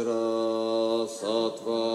Vajra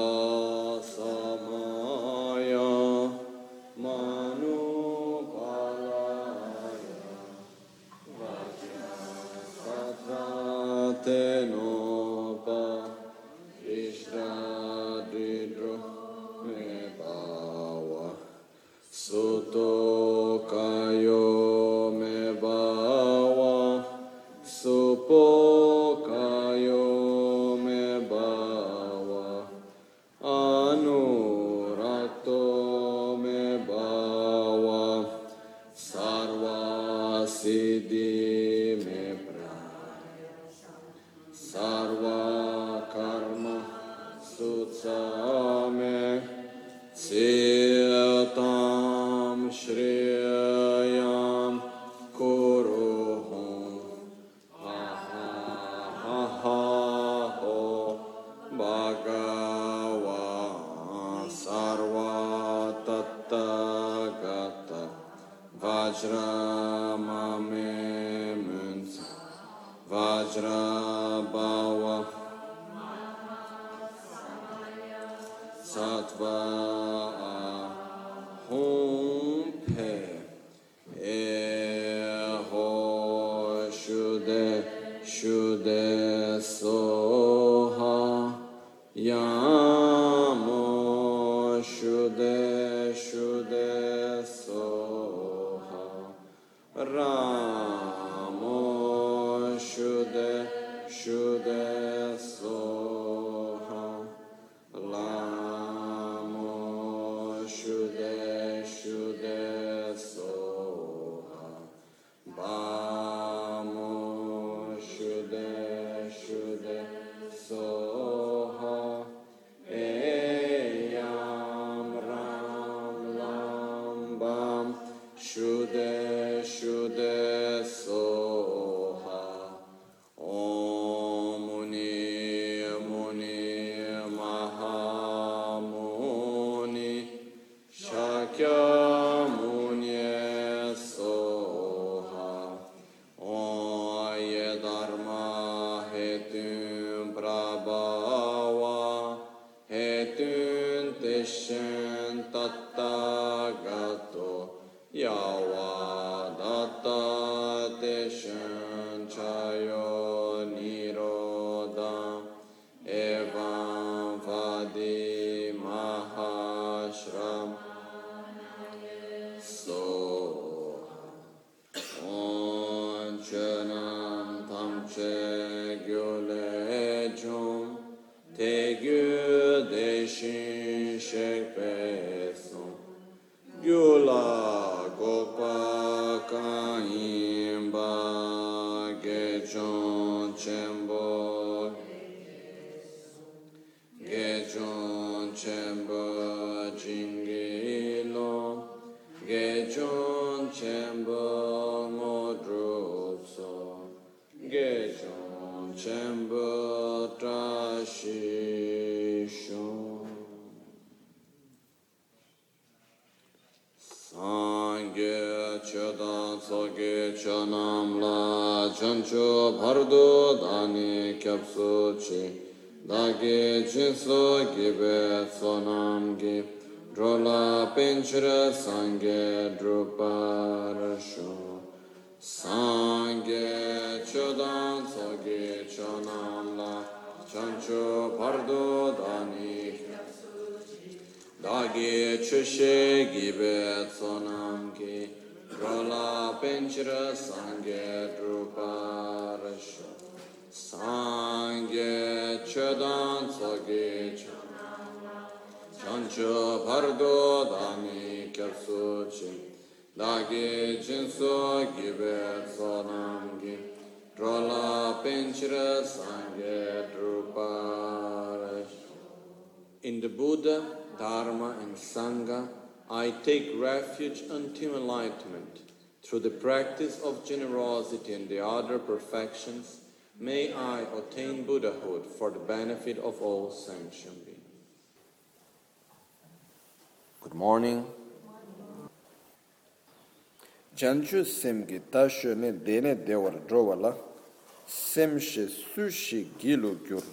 evam vadi mahashram soha onchanam tamche gyolechum te gyudeshin shekpesum gyula gopakam Chonam La Chancho Bhardo Dani Kyapso Chi. Dagi Jinso Gibe Sonam Gi. Drola Pinchra Sangye Druparasho Sangye Chodan Soge Chonam La Chancho Bhardo Dani Dagi chushe gibe tsonam ki Rola Pinchira Sangye Druparasha Sangye Chedan Sagi Chancho Bhargo Dami Kersu Chin Lagi Chinsu Gibet Sonamgi Rola Pinchira Sangye Druparasha In the Buddha, Dharma and Sangha, I take refuge until enlightenment. Through the practice of generosity and the other perfections, may I attain Buddhahood for the benefit of all sentient beings. Good morning. janchu semgi tasho ne dene dewar drowa la semshi sushi gilu gyur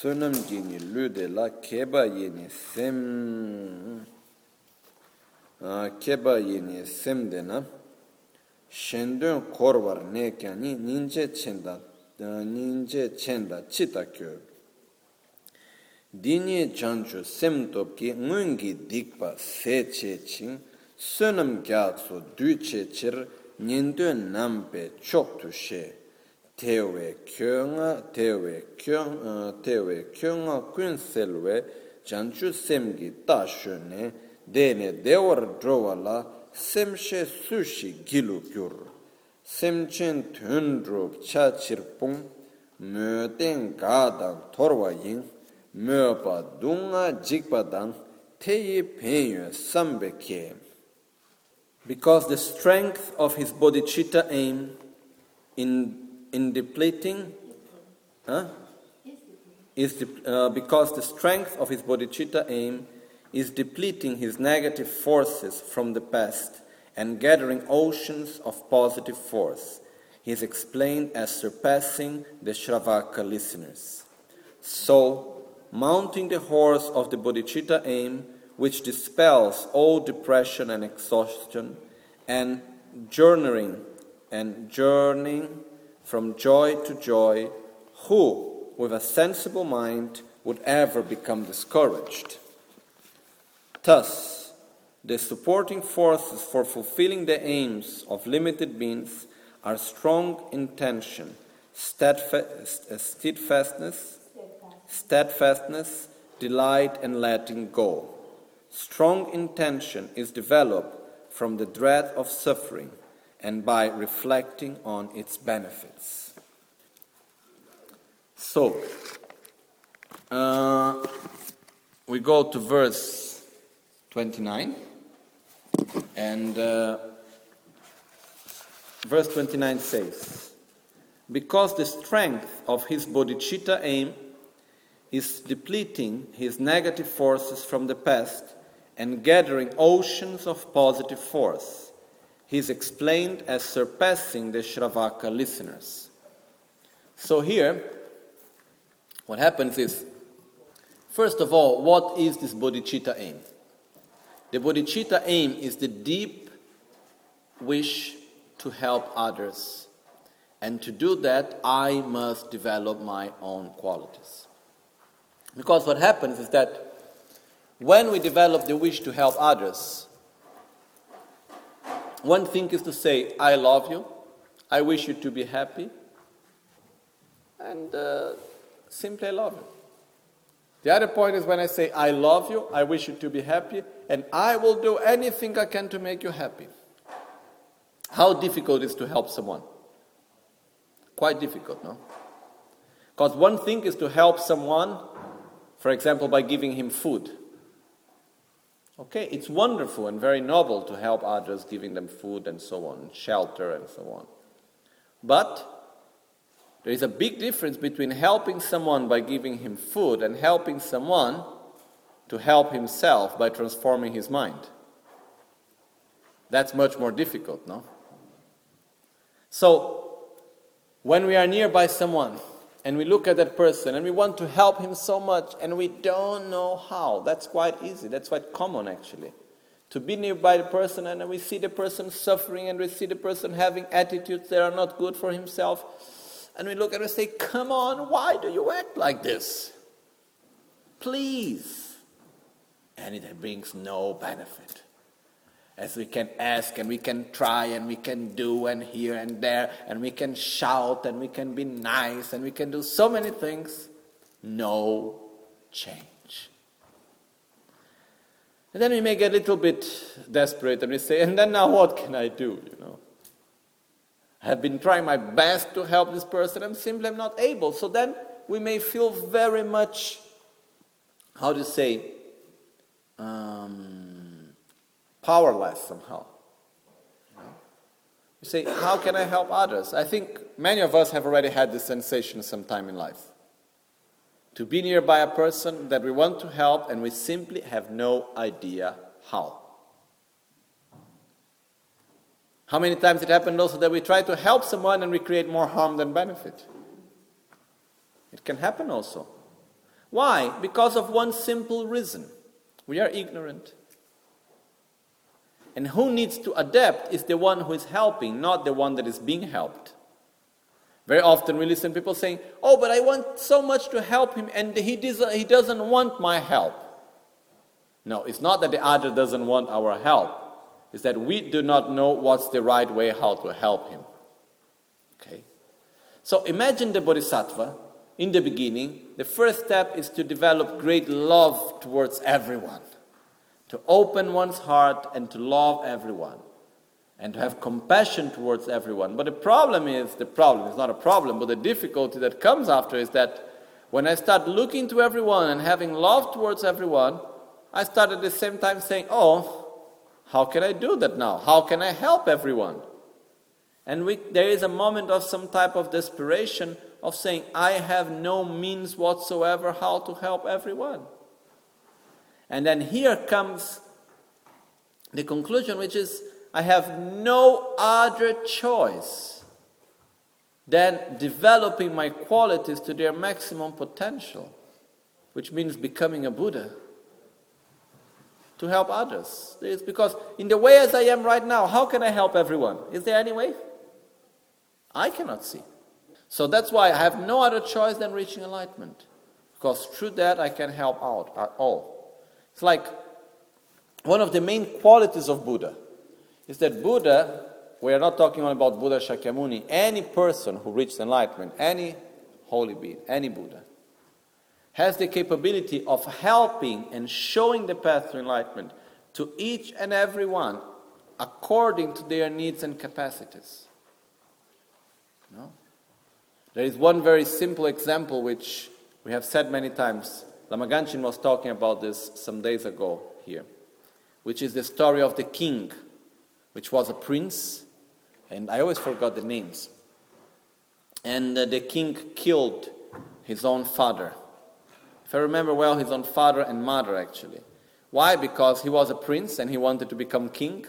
sunam jini lude la keba yini sem. Keba yini sem de na. Shendun kor var ne kyani ninje chenda ninje chenda chita kyo. Dini chanchu sem topki ngungi dikpa se che ching sunam gyatso du che chir nindun nampe chok tu she. tewe kyunga tewe kyunga, tewe kyunga kun selwe janchu semgi ta shune dene dewar drowa la semshe sushi gilu gyur. Semchen thun drop cha chirpung mö ten ga dang torwa yin mö pa dunga jikpa dang teyi penyo sambe ke. Because the strength of his bodhicitta aim in in depleting huh? is de uh, because the strength of his bodhicitta aim is depleting his negative forces from the past and gathering oceans of positive force. He is explained as surpassing the Shravaka listeners. So, mounting the horse of the bodhicitta aim, which dispels all depression and exhaustion, and journeying and journeying from joy to joy, who, with a sensible mind, would ever become discouraged? Thus, the supporting forces for fulfilling the aims of limited beings are strong intention, steadfastness, steadfastness, delight, and letting go. Strong intention is developed from the dread of suffering and by reflecting on its benefits. So, uh, we go to verse 29, and uh, verse 29 says, Because the strength of his bodhicitta aim is depleting his negative forces from the past and gathering oceans of positive force he is explained as surpassing the Shravaka listeners. So here, what happens is, first of all, what is this bodhicitta aim? The bodhicitta aim is the deep wish to help others. And to do that, I must develop my own qualities. Because what happens is that when we develop the wish to help others, one thing is to say, I love you, I wish you to be happy, and uh, simply love you. The other point is when I say, I love you, I wish you to be happy, and I will do anything I can to make you happy. How difficult is to help someone? Quite difficult, no? Because one thing is to help someone, for example, by giving him food. Okay, it's wonderful and very noble to help others, giving them food and so on, shelter and so on. But there is a big difference between helping someone by giving him food and helping someone to help himself by transforming his mind. That's much more difficult, no? So, when we are nearby someone, and we look at that person and we want to help him so much and we don't know how. That's quite easy. That's quite common actually. To be nearby the person and we see the person suffering and we see the person having attitudes that are not good for himself. And we look and say, Come on, why do you act like this? Please. And it brings no benefit as we can ask and we can try and we can do and here and there and we can shout and we can be nice and we can do so many things, no change. And then we may get a little bit desperate and we say, and then now what can I do? You know, I have been trying my best to help this person, I'm simply I'm not able. So then we may feel very much, how to say, um, powerless somehow. You say, How can I help others? I think many of us have already had this sensation sometime in life. To be nearby a person that we want to help and we simply have no idea how. How many times it happened also that we try to help someone and we create more harm than benefit? It can happen also. Why? Because of one simple reason we are ignorant. And who needs to adapt is the one who is helping, not the one that is being helped. Very often we listen to people saying, Oh, but I want so much to help him, and he doesn't, he doesn't want my help. No, it's not that the other doesn't want our help, it's that we do not know what's the right way how to help him. Okay? So imagine the bodhisattva in the beginning. The first step is to develop great love towards everyone, to open one's heart and to love everyone and to have compassion towards everyone. But the problem is the problem is not a problem, but the difficulty that comes after is that when I start looking to everyone and having love towards everyone, I start at the same time saying, Oh, how can I do that now? How can I help everyone? And we, there is a moment of some type of desperation of saying, I have no means whatsoever how to help everyone. And then here comes the conclusion, which is I have no other choice than developing my qualities to their maximum potential, which means becoming a Buddha to help others. It's because in the way as I am right now, how can I help everyone? Is there any way? I cannot see. So that's why I have no other choice than reaching enlightenment. Because through that I can help out at all. It's like one of the main qualities of Buddha is that Buddha, we are not talking only about Buddha Shakyamuni, any person who reached enlightenment, any holy being, any Buddha, has the capability of helping and showing the path to enlightenment to each and every one according to their needs and capacities. No? There is one very simple example which we have said many times. Lama Gangchen was talking about this some days ago here, which is the story of the king which was a prince, and I always forgot the names. And uh, the king killed his own father. If I remember well, his own father and mother, actually. Why? Because he was a prince and he wanted to become king,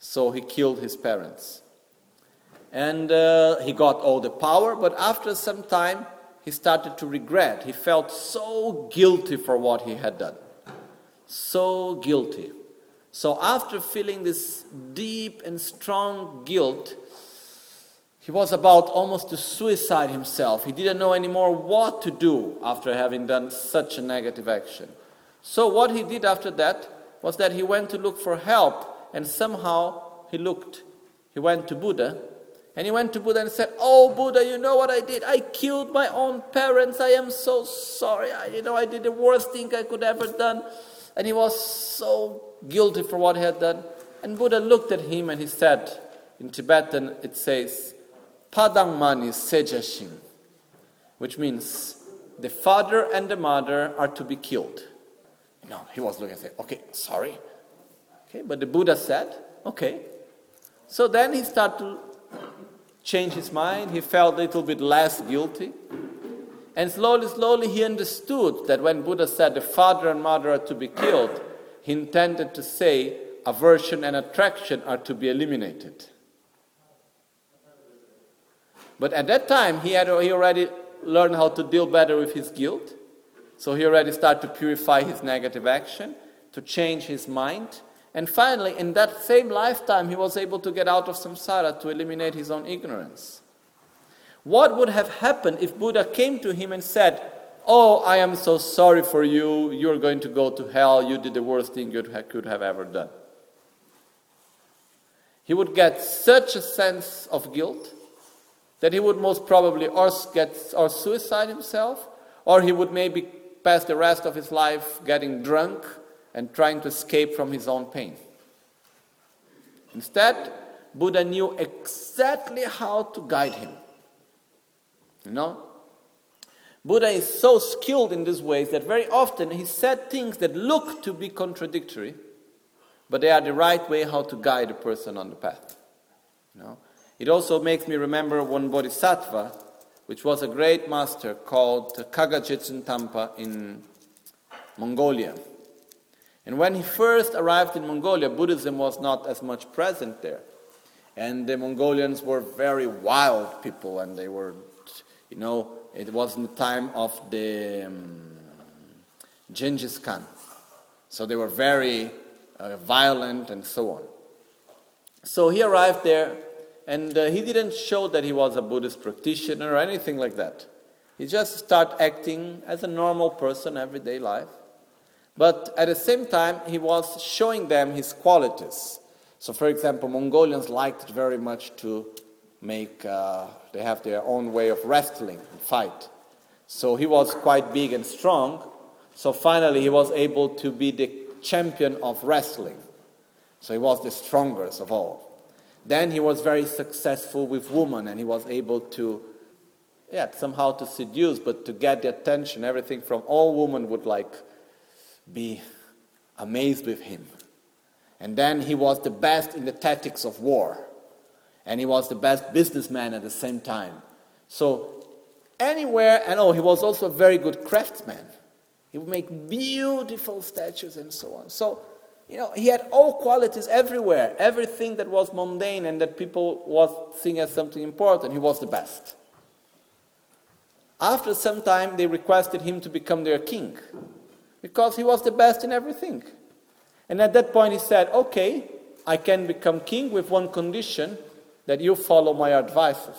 so he killed his parents. And uh, he got all the power, but after some time, he started to regret. He felt so guilty for what he had done. So guilty. So, after feeling this deep and strong guilt, he was about almost to suicide himself. He didn't know anymore what to do after having done such a negative action. So, what he did after that was that he went to look for help, and somehow he looked, he went to Buddha, and he went to Buddha and said, Oh, Buddha, you know what I did? I killed my own parents. I am so sorry. I, you know, I did the worst thing I could ever done. And he was so guilty for what he had done. And Buddha looked at him and he said, in Tibetan it says, Padang mani sejashin, which means the father and the mother are to be killed. No, he was looking and said, okay, sorry. Okay, but the Buddha said, okay. So then he started to change his mind. He felt a little bit less guilty. And slowly, slowly, he understood that when Buddha said the father and mother are to be killed, he intended to say aversion and attraction are to be eliminated. But at that time, he had he already learned how to deal better with his guilt. So he already started to purify his negative action, to change his mind. And finally, in that same lifetime, he was able to get out of samsara to eliminate his own ignorance. What would have happened if Buddha came to him and said, Oh, I am so sorry for you. You're going to go to hell. You did the worst thing you could have ever done. He would get such a sense of guilt that he would most probably or get or suicide himself, or he would maybe pass the rest of his life getting drunk and trying to escape from his own pain. Instead, Buddha knew exactly how to guide him. You know, Buddha is so skilled in these ways that very often he said things that look to be contradictory, but they are the right way how to guide a person on the path. You know? It also makes me remember one bodhisattva, which was a great master called Kagachitsun Tampa in Mongolia. And when he first arrived in Mongolia, Buddhism was not as much present there. And the Mongolians were very wild people, and they were, you know, it was in the time of the um, Genghis Khan. So they were very uh, violent and so on. So he arrived there, and uh, he didn't show that he was a Buddhist practitioner or anything like that. He just started acting as a normal person, everyday life. But at the same time, he was showing them his qualities. So, for example, Mongolians liked very much to make, uh, they have their own way of wrestling and fight. So he was quite big and strong. So finally, he was able to be the champion of wrestling. So he was the strongest of all. Then he was very successful with women and he was able to, yeah, somehow to seduce, but to get the attention, everything from all women would like be amazed with him. And then he was the best in the tactics of war. And he was the best businessman at the same time. So anywhere, and oh, he was also a very good craftsman. He would make beautiful statues and so on. So you know, he had all qualities everywhere. Everything that was mundane and that people was seeing as something important, he was the best. After some time, they requested him to become their king because he was the best in everything. And at that point, he said, Okay, I can become king with one condition that you follow my advices.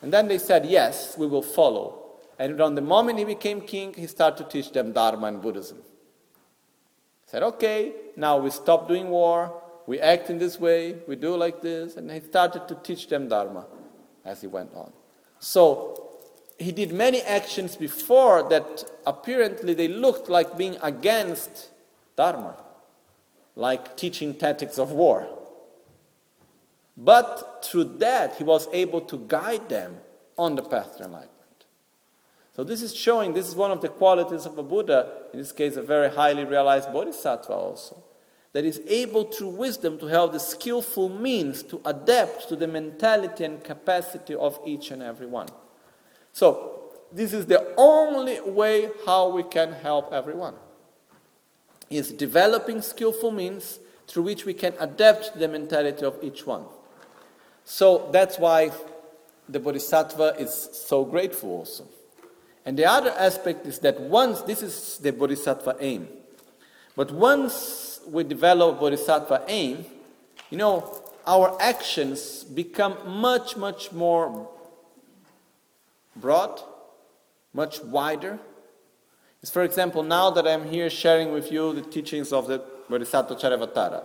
And then they said, Yes, we will follow. And on the moment he became king, he started to teach them Dharma and Buddhism. Said, okay, now we stop doing war, we act in this way, we do like this, and he started to teach them Dharma as he went on. So he did many actions before that apparently they looked like being against Dharma, like teaching tactics of war. But through that, he was able to guide them on the path to enlightenment. So this is showing, this is one of the qualities of a Buddha, in this case a very highly realized bodhisattva also, that is able through wisdom to have the skillful means to adapt to the mentality and capacity of each and every one. So this is the only way how we can help everyone. Is developing skillful means through which we can adapt the mentality of each one. So that's why the Bodhisattva is so grateful also. And the other aspect is that once, this is the bodhisattva aim, but once we develop bodhisattva aim, you know, our actions become much, much more broad, much wider. It's, for example, now that I'm here sharing with you the teachings of the Bodhisattva Charyavatara,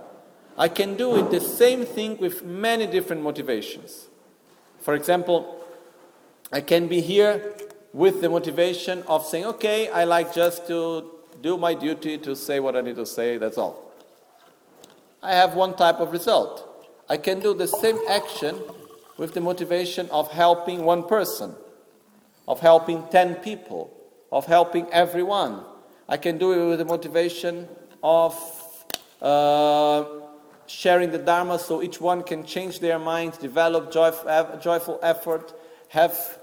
I can do it the same thing with many different motivations. For example, I can be here with the motivation of saying, okay, I like just to do my duty to say what I need to say, that's all. I have one type of result. I can do the same action with the motivation of helping one person, of helping 10 people, of helping everyone. I can do it with the motivation of uh, sharing the Dharma so each one can change their minds, develop joyful, joyful effort, have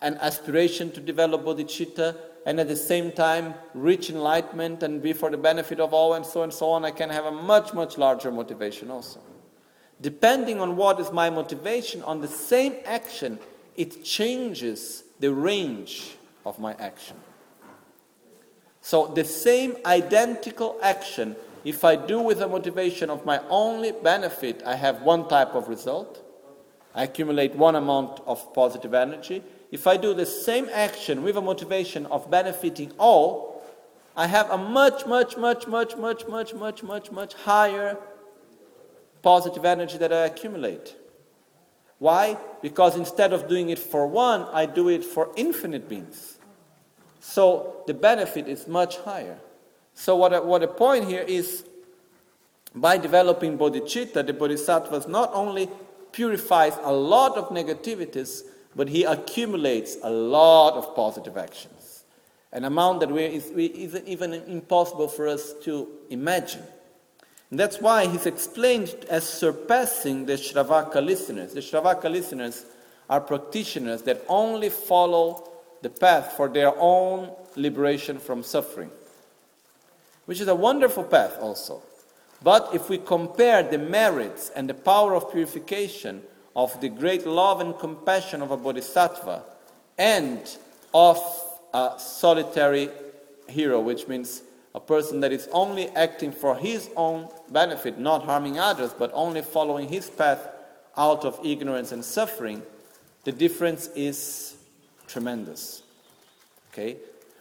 an aspiration to develop bodhicitta, and at the same time reach enlightenment and be for the benefit of all, and so and so on, I can have a much, much larger motivation also. Depending on what is my motivation on the same action, it changes the range of my action. So, the same identical action, if I do with a motivation of my only benefit, I have one type of result. I accumulate one amount of positive energy. If I do the same action with a motivation of benefiting all, I have a much, much, much, much, much, much, much, much, much higher positive energy that I accumulate. Why? Because instead of doing it for one, I do it for infinite beings. So the benefit is much higher. So what, what the point here is, by developing bodhicitta, the bodhisattvas not only purifies a lot of negativities, but he accumulates a lot of positive actions, an amount that we, is, is even impossible for us to imagine. And that's why he's explained as surpassing the Shravaka listeners. The Shravaka listeners are practitioners that only follow the path for their own liberation from suffering, which is a wonderful path also. But if we compare the merits and the power of purification of the great love and compassion of a bodhisattva and of a solitary hero, which means a person that is only acting for his own benefit, not harming others, but only following his path out of ignorance and suffering, the difference is tremendous. Okay?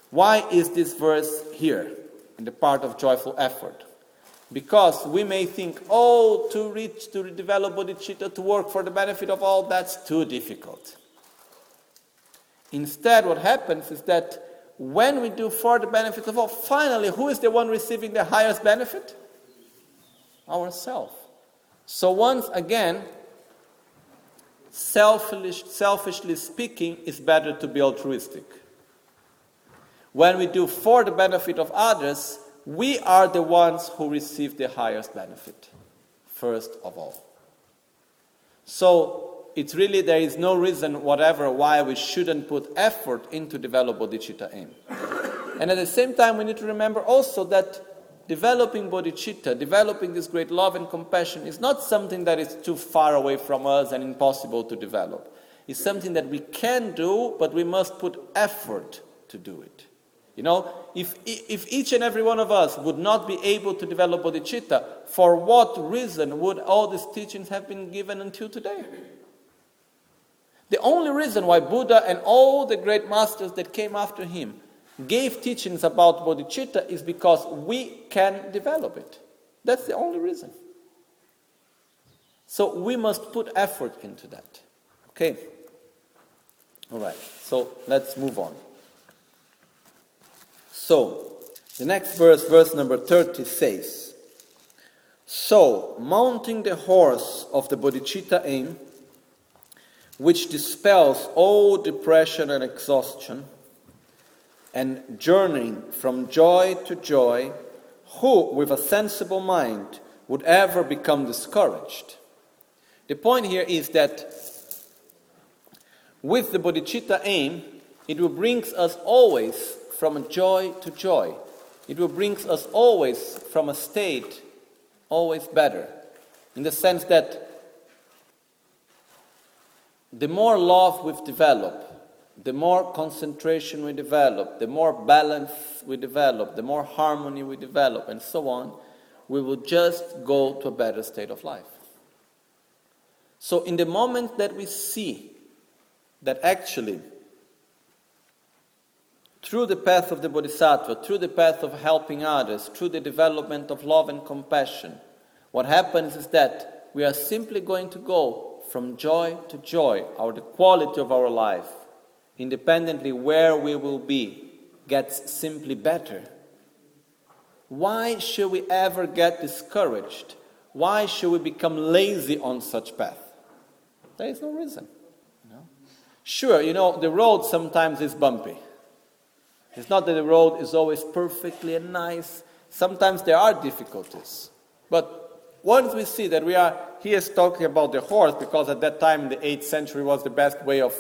Why is this verse here in the part of joyful effort? Because we may think, oh, to reach, to develop bodhicitta, to work for the benefit of all, that's too difficult. Instead, what happens is that when we do for the benefit of all, finally, who is the one receiving the highest benefit? Ourselves. So, once again, selfish, selfishly speaking, it's better to be altruistic. When we do for the benefit of others, we are the ones who receive the highest benefit, first of all. So, it's really there is no reason whatever why we shouldn't put effort into develop bodhicitta aim. And at the same time, we need to remember also that developing bodhicitta, developing this great love and compassion, is not something that is too far away from us and impossible to develop. It's something that we can do, but we must put effort to do it. You know, if, if each and every one of us would not be able to develop bodhicitta, for what reason would all these teachings have been given until today? The only reason why Buddha and all the great masters that came after him gave teachings about bodhicitta is because we can develop it. That's the only reason. So we must put effort into that. Okay? All right, so let's move on. So, the next verse, verse number 30, says So, mounting the horse of the bodhicitta aim, which dispels all depression and exhaustion, and journeying from joy to joy, who, with a sensible mind, would ever become discouraged? The point here is that with the bodhicitta aim, it will bring us always from joy to joy. It will bring us always from a state always better. In the sense that the more love we develop, the more concentration we develop, the more balance we develop, the more harmony we develop, and so on, we will just go to a better state of life. So, in the moment that we see that actually, through the path of the Bodhisattva, through the path of helping others, through the development of love and compassion, what happens is that we are simply going to go from joy to joy, our, the quality of our life, independently where we will be, gets simply better. Why should we ever get discouraged? Why should we become lazy on such path? There is no reason. Sure, you know, the road sometimes is bumpy. It's not that the road is always perfectly and nice. Sometimes there are difficulties. But once we see that we are, he is talking about the horse because at that time, the 8th century, was the best way of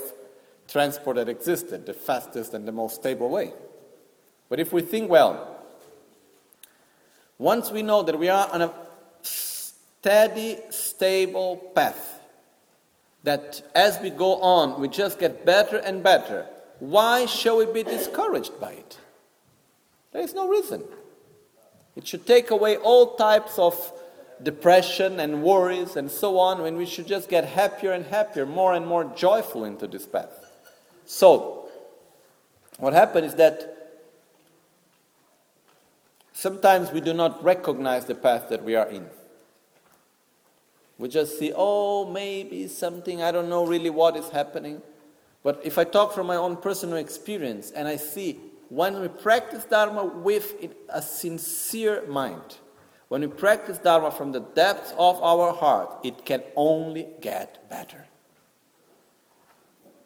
transport that existed, the fastest and the most stable way. But if we think well, once we know that we are on a steady, stable path, that as we go on, we just get better and better, why shall we be discouraged by it? There is no reason. It should take away all types of depression and worries and so on, when we should just get happier and happier, more and more joyful into this path. So, what happens is that sometimes we do not recognize the path that we are in. We just see, oh, maybe something, I don't know really what is happening. But if I talk from my own personal experience and I see when we practice Dharma with a sincere mind, when we practice Dharma from the depths of our heart, it can only get better.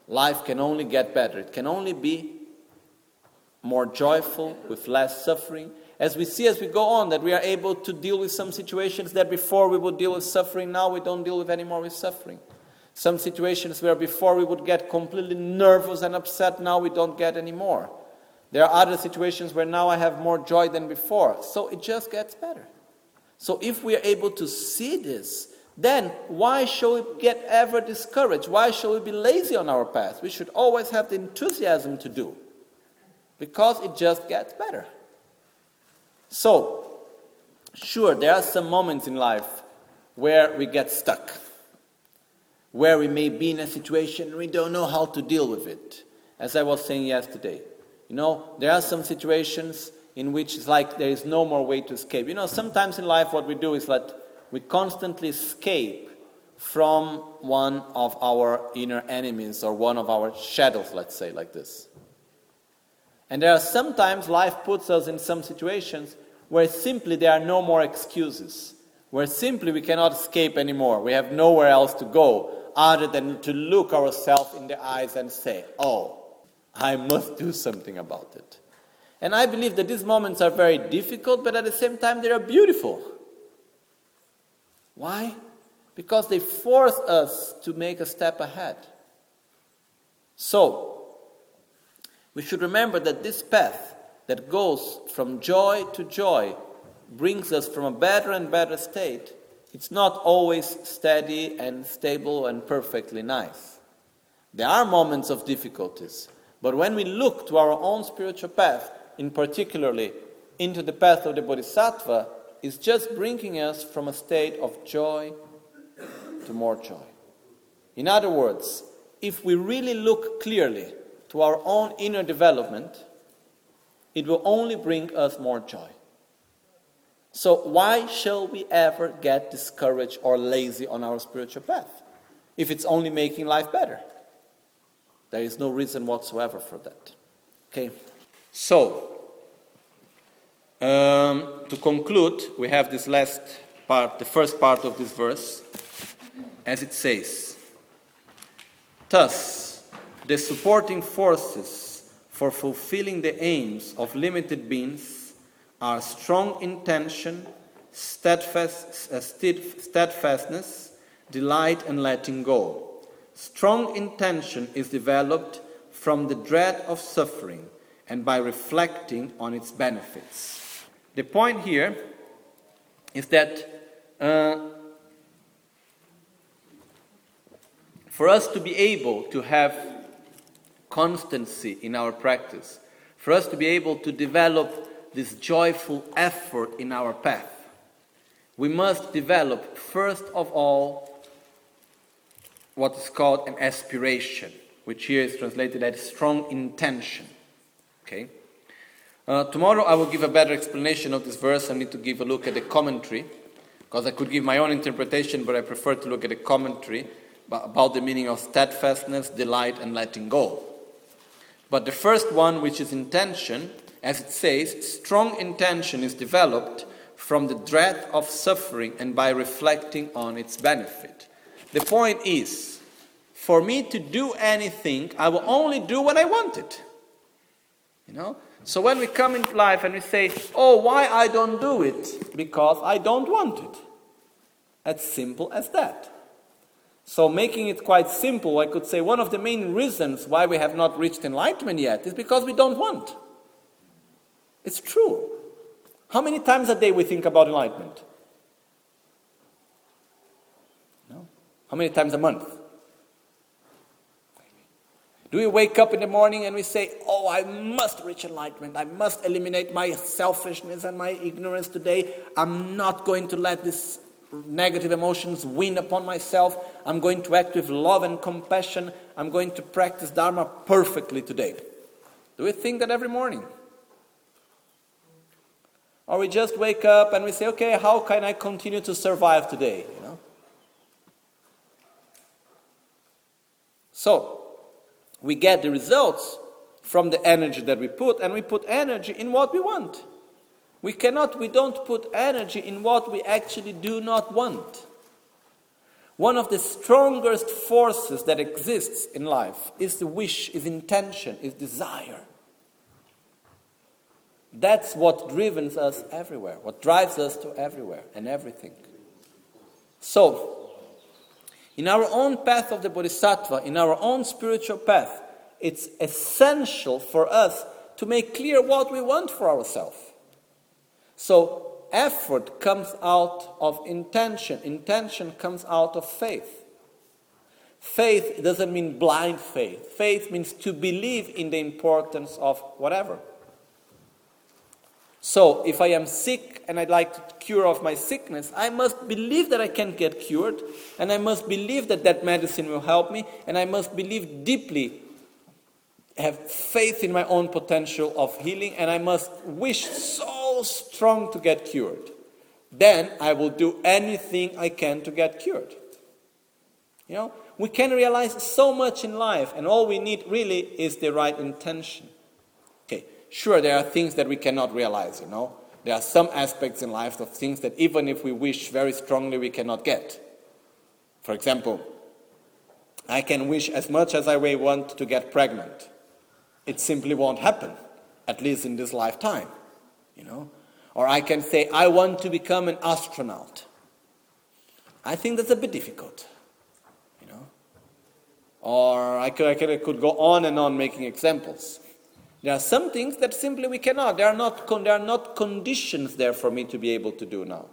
Life can only get better. It can only be more joyful, with less suffering. As we see as we go on, that we are able to deal with some situations that before we would deal with suffering, now we don't deal with anymore with suffering. Some situations where before we would get completely nervous and upset, now we don't get anymore. There are other situations where now I have more joy than before. So it just gets better. So if we are able to see this, then why should we get ever discouraged? Why should we be lazy on our path? We should always have the enthusiasm to do. because it just gets better. So, sure, there are some moments in life where we get stuck, where we may be in a situation we don't know how to deal with it. As I was saying yesterday, you know, there are some situations in which it's like there is no more way to escape. You know, sometimes in life what we do is that we constantly escape from one of our inner enemies or one of our shadows, let's say, like this. And there are sometimes life puts us in some situations where simply there are no more excuses, where simply we cannot escape anymore. We have nowhere else to go other than to look ourselves in the eyes and say, Oh, I must do something about it. And I believe that these moments are very difficult, but at the same time, they are beautiful. Why? Because they force us to make a step ahead. So, we should remember that this path that goes from joy to joy brings us from a better and better state. It's not always steady and stable and perfectly nice. There are moments of difficulties, but when we look to our own spiritual path, in particularly into the path of the Bodhisattva, is just bringing us from a state of joy to more joy. In other words, if we really look clearly to our own inner development, it will only bring us more joy. So, why shall we ever get discouraged or lazy on our spiritual path if it's only making life better? There is no reason whatsoever for that. Okay? So, um, to conclude, we have this last part, the first part of this verse, as it says Thus, the supporting forces for fulfilling the aims of limited beings are strong intention, steadfast, uh, steadfastness, delight, and letting go. Strong intention is developed from the dread of suffering and by reflecting on its benefits. The point here is that uh, for us to be able to have constancy in our practice, for us to be able to develop this joyful effort in our path, we must develop, first of all, what is called an aspiration, which here is translated as strong intention. Okay? Uh, tomorrow I will give a better explanation of this verse. I need to give a look at the commentary, because I could give my own interpretation, but I prefer to look at the commentary about the meaning of steadfastness, delight, and letting go. But the first one, which is intention, as it says, strong intention is developed from the dread of suffering and by reflecting on its benefit. The point is, for me to do anything, I will only do what I want it. You know? So when we come into life and we say, oh, why I don't do it? Because I don't want it. As simple as that. So, making it quite simple, I could say one of the main reasons why we have not reached enlightenment yet is because we don't want. It's true. How many times a day we think about enlightenment? No. How many times a month? Do we wake up in the morning and we say, Oh, I must reach enlightenment. I must eliminate my selfishness and my ignorance today. I'm not going to let these negative emotions win upon myself. I'm going to act with love and compassion. I'm going to practice Dharma perfectly today. Do we think that every morning? Or we just wake up and we say, okay, how can I continue to survive today? You know? So, we get the results from the energy that we put, and we put energy in what we want. We cannot, we don't put energy in what we actually do not want. One of the strongest forces that exists in life is the wish, is intention, is desire. That's what drives us everywhere, what drives us to everywhere and everything. So, in our own path of the Bodhisattva, in our own spiritual path, it's essential for us to make clear what we want for ourselves. So effort comes out of intention, intention comes out of faith. Faith doesn't mean blind faith. Faith means to believe in the importance of whatever. So, if I am sick and I'd like to cure of my sickness, I must believe that I can get cured, and I must believe that that medicine will help me, and I must believe deeply, have faith in my own potential of healing, and I must wish so strong to get cured. Then I will do anything I can to get cured. You know, we can realize so much in life, and all we need really is the right intention. Sure, there are things that we cannot realize, you know. There are some aspects in life of things that even if we wish very strongly, we cannot get. For example, I can wish as much as I may want to get pregnant. It simply won't happen, at least in this lifetime, you know. Or I can say, I want to become an astronaut. I think that's a bit difficult, you know. Or I could, I could, I could go on and on making examples. There are some things that simply we cannot. There are not, there are not conditions there for me to be able to do now.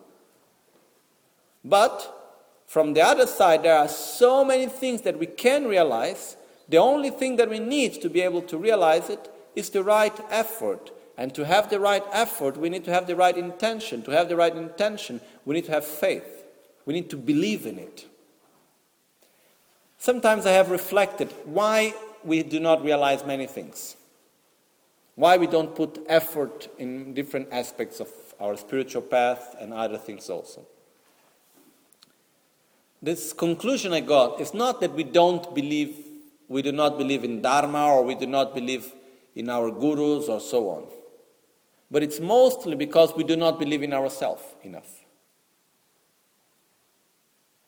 But from the other side, there are so many things that we can realize. The only thing that we need to be able to realize it is the right effort. And to have the right effort, we need to have the right intention. To have the right intention, we need to have faith. We need to believe in it. Sometimes I have reflected why we do not realize many things. Why we don't put effort in different aspects of our spiritual path and other things also. This conclusion I got is not that we don't believe, we do not believe in Dharma or we do not believe in our gurus or so on. But it's mostly because we do not believe in ourselves enough.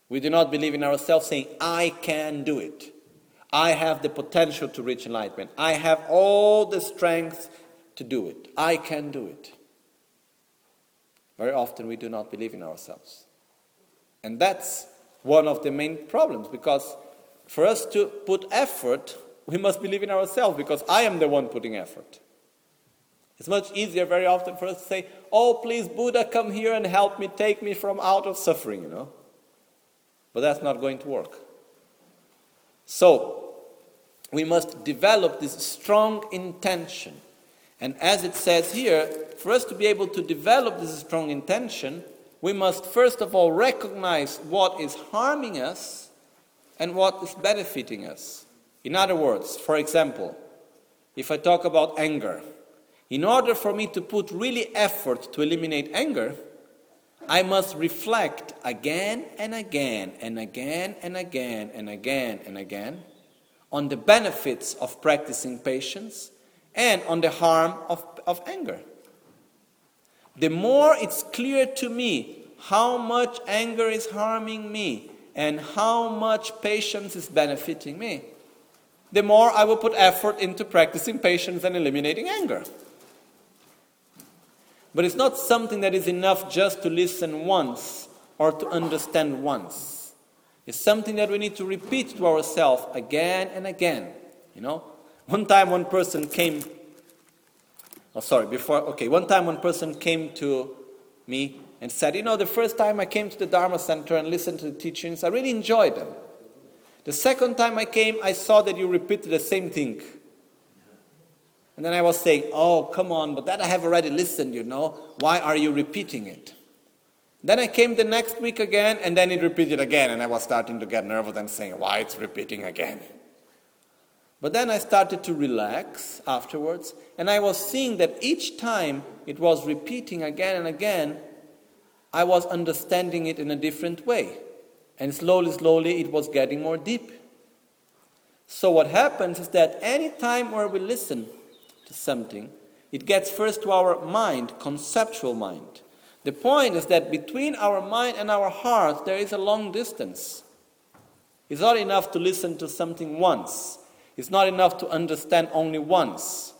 We do not believe in ourselves saying, I can do it. I have the potential to reach enlightenment. I have all the strength to do it. I can do it. Very often we do not believe in ourselves. And that's one of the main problems because for us to put effort, we must believe in ourselves because I am the one putting effort. It's much easier very often for us to say, Oh, please, Buddha, come here and help me, take me from out of suffering, you know. But that's not going to work. So, we must develop this strong intention. And as it says here, for us to be able to develop this strong intention, we must first of all recognize what is harming us and what is benefiting us. In other words, for example, if I talk about anger, in order for me to put really effort to eliminate anger, I must reflect again and again and again and again and again and again on the benefits of practicing patience and on the harm of, of anger. The more it's clear to me how much anger is harming me and how much patience is benefiting me, the more I will put effort into practicing patience and eliminating anger. But it's not something that is enough just to listen once or to understand once. It's something that we need to repeat to ourselves again and again. You know, one time one person came. Oh, sorry. Before, okay. One time one person came to me and said, "You know, the first time I came to the Dharma Center and listened to the teachings, I really enjoyed them. The second time I came, I saw that you repeated the same thing." And then I was saying, "Oh, come on, but that I have already listened. You know, why are you repeating it?" Then I came the next week again, and then it repeated again, and I was starting to get nervous and saying, Why it's repeating again? But then I started to relax afterwards, and I was seeing that each time it was repeating again and again, I was understanding it in a different way. And slowly, slowly, it was getting more deep. So, what happens is that any time where we listen to something, it gets first to our mind, conceptual mind. The point is that between our mind and our heart, there is a long distance. It's not enough to listen to something once, it's not enough to understand only once.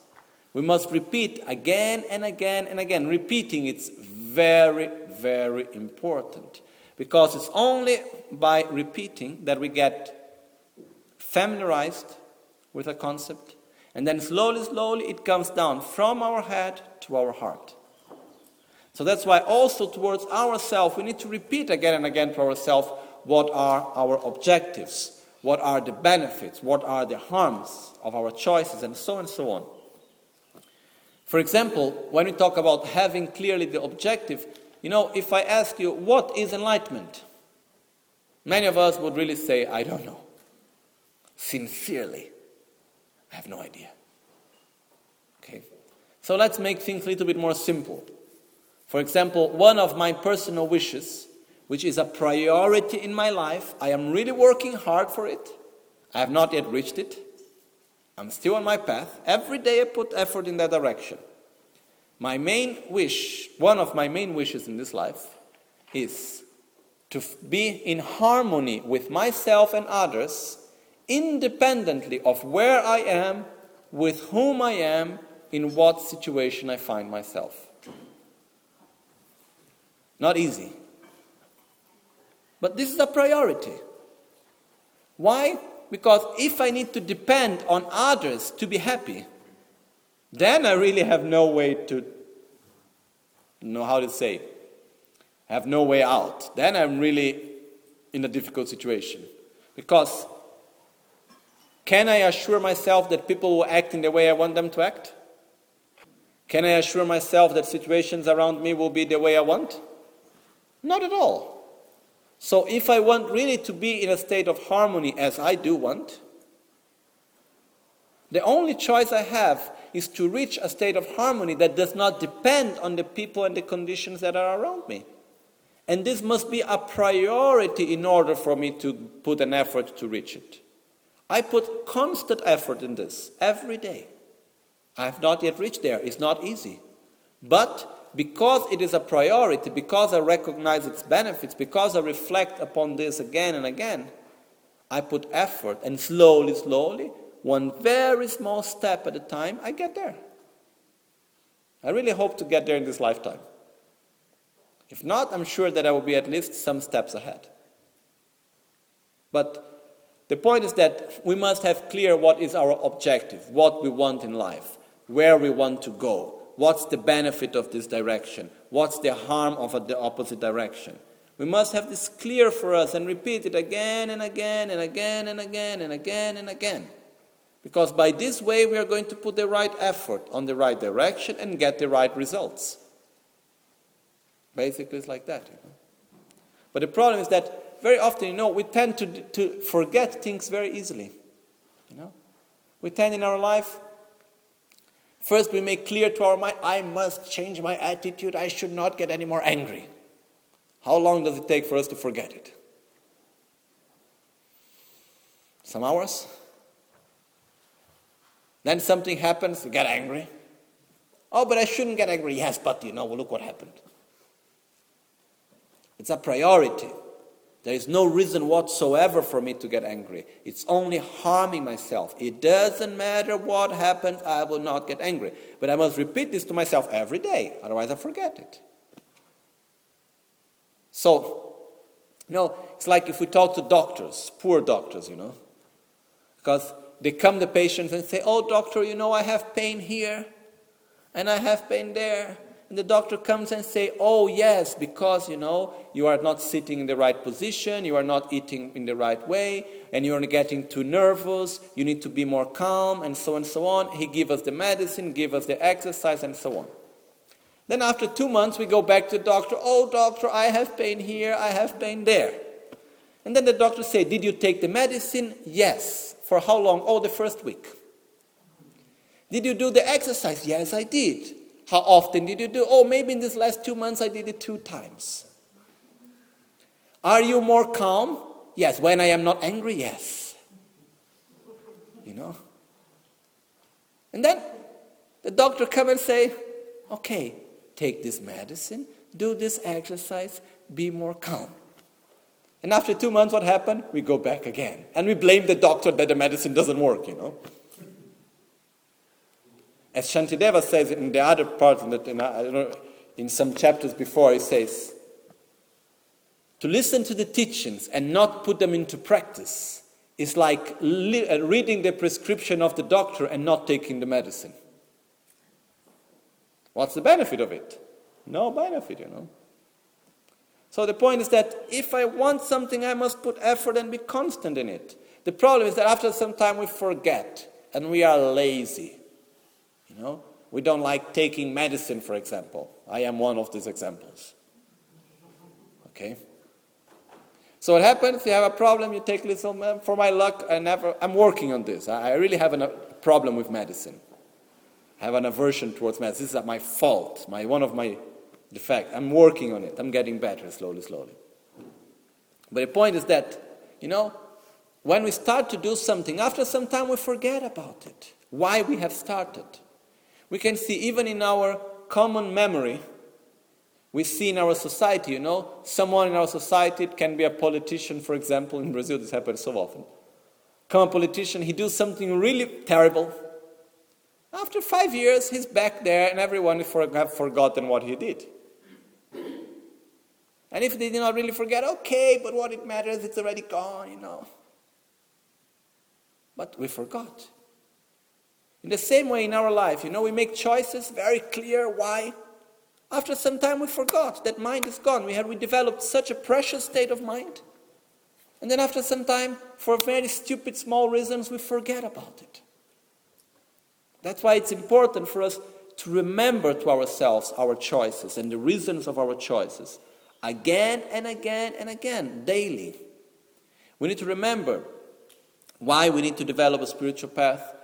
We must repeat again and again and again. Repeating it's very, very important because it's only by repeating that we get familiarized with a concept, and then slowly, slowly it comes down from our head to our heart. So that's why also towards ourselves, we need to repeat again and again to ourselves what are our objectives. what are the benefits, what are the harms of our choices, and so on and so on. For example, when we talk about having clearly the objective, you know, if I ask you, what is enlightenment? Many of us would really say, I don't know. Sincerely, I have no idea. Okay? So let's make things a little bit more simple. For example, one of my personal wishes, which is a priority in my life, I am really working hard for it. I have not yet reached it. I'm still on my path. Every day I put effort in that direction. My main wish, one of my main wishes in this life, is to be in harmony with myself and others, independently of where I am, with whom I am, in what situation I find myself. Not easy. But this is a priority. Why? Because if I need to depend on others to be happy, then I really have no way to know how to say, have no way out. Then I'm really in a difficult situation. Because can I assure myself that people will act in the way I want them to act? Can I assure myself that situations around me will be the way I want? Not at all. So, if I want really to be in a state of harmony as I do want, the only choice I have is to reach a state of harmony that does not depend on the people and the conditions that are around me. And this must be a priority in order for me to put an effort to reach it. I put constant effort in this every day. I have not yet reached there. It's not easy. But because it is a priority, because I recognize its benefits, because I reflect upon this again and again, I put effort and slowly, slowly, one very small step at a time, I get there. I really hope to get there in this lifetime. If not, I'm sure that I will be at least some steps ahead. But the point is that we must have clear what is our objective, what we want in life, where we want to go, what's the benefit of this direction, what's the harm of the opposite direction. We must have this clear for us and repeat it again and again and again and again and again and again. Because by this way, we are going to put the right effort on the right direction and get the right results. Basically, it's like that. You know? But the problem is that very often, you know, we tend to, to forget things very easily. You know? We tend in our life, first we make clear to our mind, I must change my attitude, I should not get any more angry. How long does it take for us to forget it? Some hours? Then something happens, we get angry. Oh, but I shouldn't get angry. Yes, but you know, look what happened. It's a priority. There is no reason whatsoever for me to get angry. It's only harming myself. It doesn't matter what happens, I will not get angry. But I must repeat this to myself every day, otherwise, I forget it. So, you know, it's like if we talk to doctors, poor doctors, you know, because they come to patients and say, Oh, doctor, you know, I have pain here and I have pain there. And the doctor comes and say, Oh, yes, because, you know, you are not sitting in the right position, you are not eating in the right way, and you are getting too nervous, you need to be more calm, and so on and so on. He gives us the medicine, give us the exercise, and so on. Then after two months, we go back to the doctor. Oh, doctor, I have pain here, I have pain there. And then the doctor say, Did you take the medicine? Yes. For how long? Oh, the first week. Did you do the exercise? Yes, I did. How often did you do? Oh, maybe in these last two months I did it two times. Are you more calm? Yes. When I am not angry? Yes. You know? And then the doctor come and say, okay, take this medicine, do this exercise, be more calm. And after two months, what happened? We go back again. And we blame the doctor that the medicine doesn't work, you know. As Shantideva says in the other part, in, know, in some chapters before, he says, to listen to the teachings and not put them into practice is like li- uh, reading the prescription of the doctor and not taking the medicine. What's the benefit of it? No benefit, you know. So the point is that if I want something, I must put effort and be constant in it. The problem is that after some time we forget and we are lazy. You know, we don't like taking medicine, for example. I am one of these examples. Okay? So what happens? You have a problem, you take little, um, um, for my luck, I never, I'm working on this. I really have a uh, problem with medicine. I have an aversion towards medicine. This is my fault, my, one of my defects. I'm working on it. I'm getting better slowly, slowly. But the point is that, you know, when we start to do something, after some time we forget about it, why we have started. We can see even in our common memory, we see in our society, you know, someone in our society, it can be a politician, for example, in Brazil, this happens so often. Come a politician, he does something really terrible. After five years, he's back there, and everyone have forgotten what he did. And if they did not really forget, okay, but what it matters, it's already gone, you know. But we forgot. In the same way in our life, you know, we make choices very clear why. After some time, we forgot that mind is gone. We had we developed such a precious state of mind. And then after some time, for very stupid small reasons, we forget about it. That's why it's important for us to remember to ourselves our choices and the reasons of our choices again and again and again, daily. We need to remember why we need to develop a spiritual path,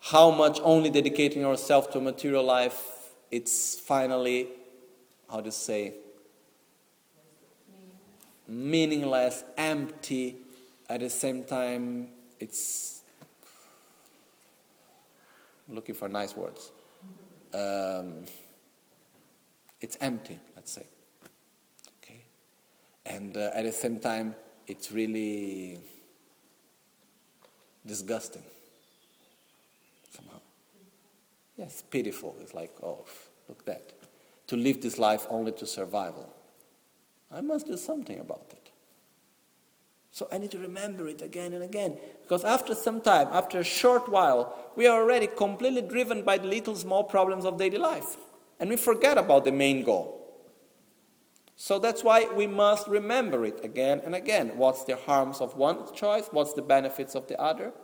how much only dedicating ourselves to material life, it's finally, how to say, meaningless, empty, at the same time, it's looking for nice words. Um, it's empty, let's say. Okay? And uh, at the same time, it's really disgusting somehow. Yes, pitiful. It's like, oh, look that. To live this life only to survival. I must do something about it. So I need to remember it again and again. Because after some time, after a short while, we are already completely driven by the little small problems of daily life. And we forget about the main goal. So that's why we must remember it again and again. What's the harms of one choice? What's the benefits of the other?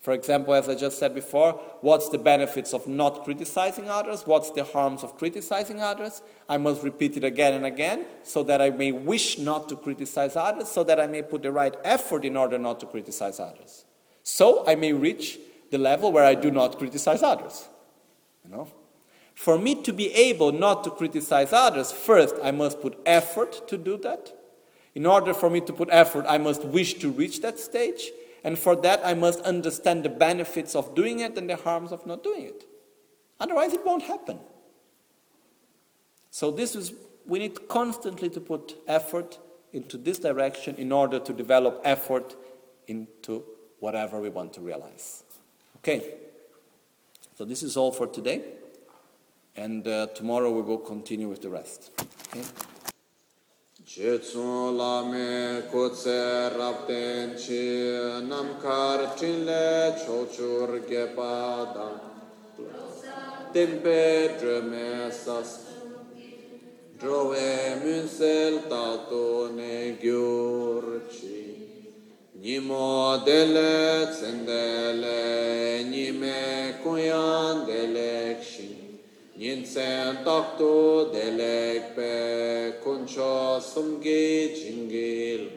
For example, as I just said before, what's the benefits of not criticizing others? What's the harms of criticizing others? I must repeat it again and again so that I may wish not to criticize others, so that I may put the right effort in order not to criticize others. So I may reach the level where I do not criticize others. You know? For me to be able not to criticize others, first I must put effort to do that. In order for me to put effort, I must wish to reach that stage. And for that, I must understand the benefits of doing it and the harms of not doing it. Otherwise, it won't happen. So, this is, we need constantly to put effort into this direction in order to develop effort into whatever we want to realize. Okay, so this is all for today. And uh, tomorrow we will continue with the rest. Okay? Jetsun lame rapten chi namkar chinle chochur gepa da tempe dreme sas drove munsel tato ne gyur chi nimo dele tsendele nime kuyan delek shi Nyensen takto delek pe kuncho sumgi jingil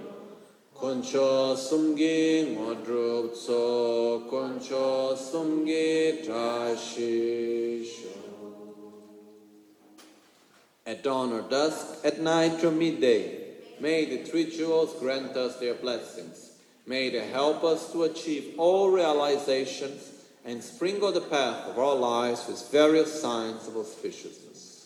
kuncho sumgi ngodrup tso kuncho sumgi trashisho. At dawn or dusk, at night or midday, may the three jewels grant us their blessings. May they help us to achieve all realizations and sprinkle the path of our lives with various signs of auspiciousness.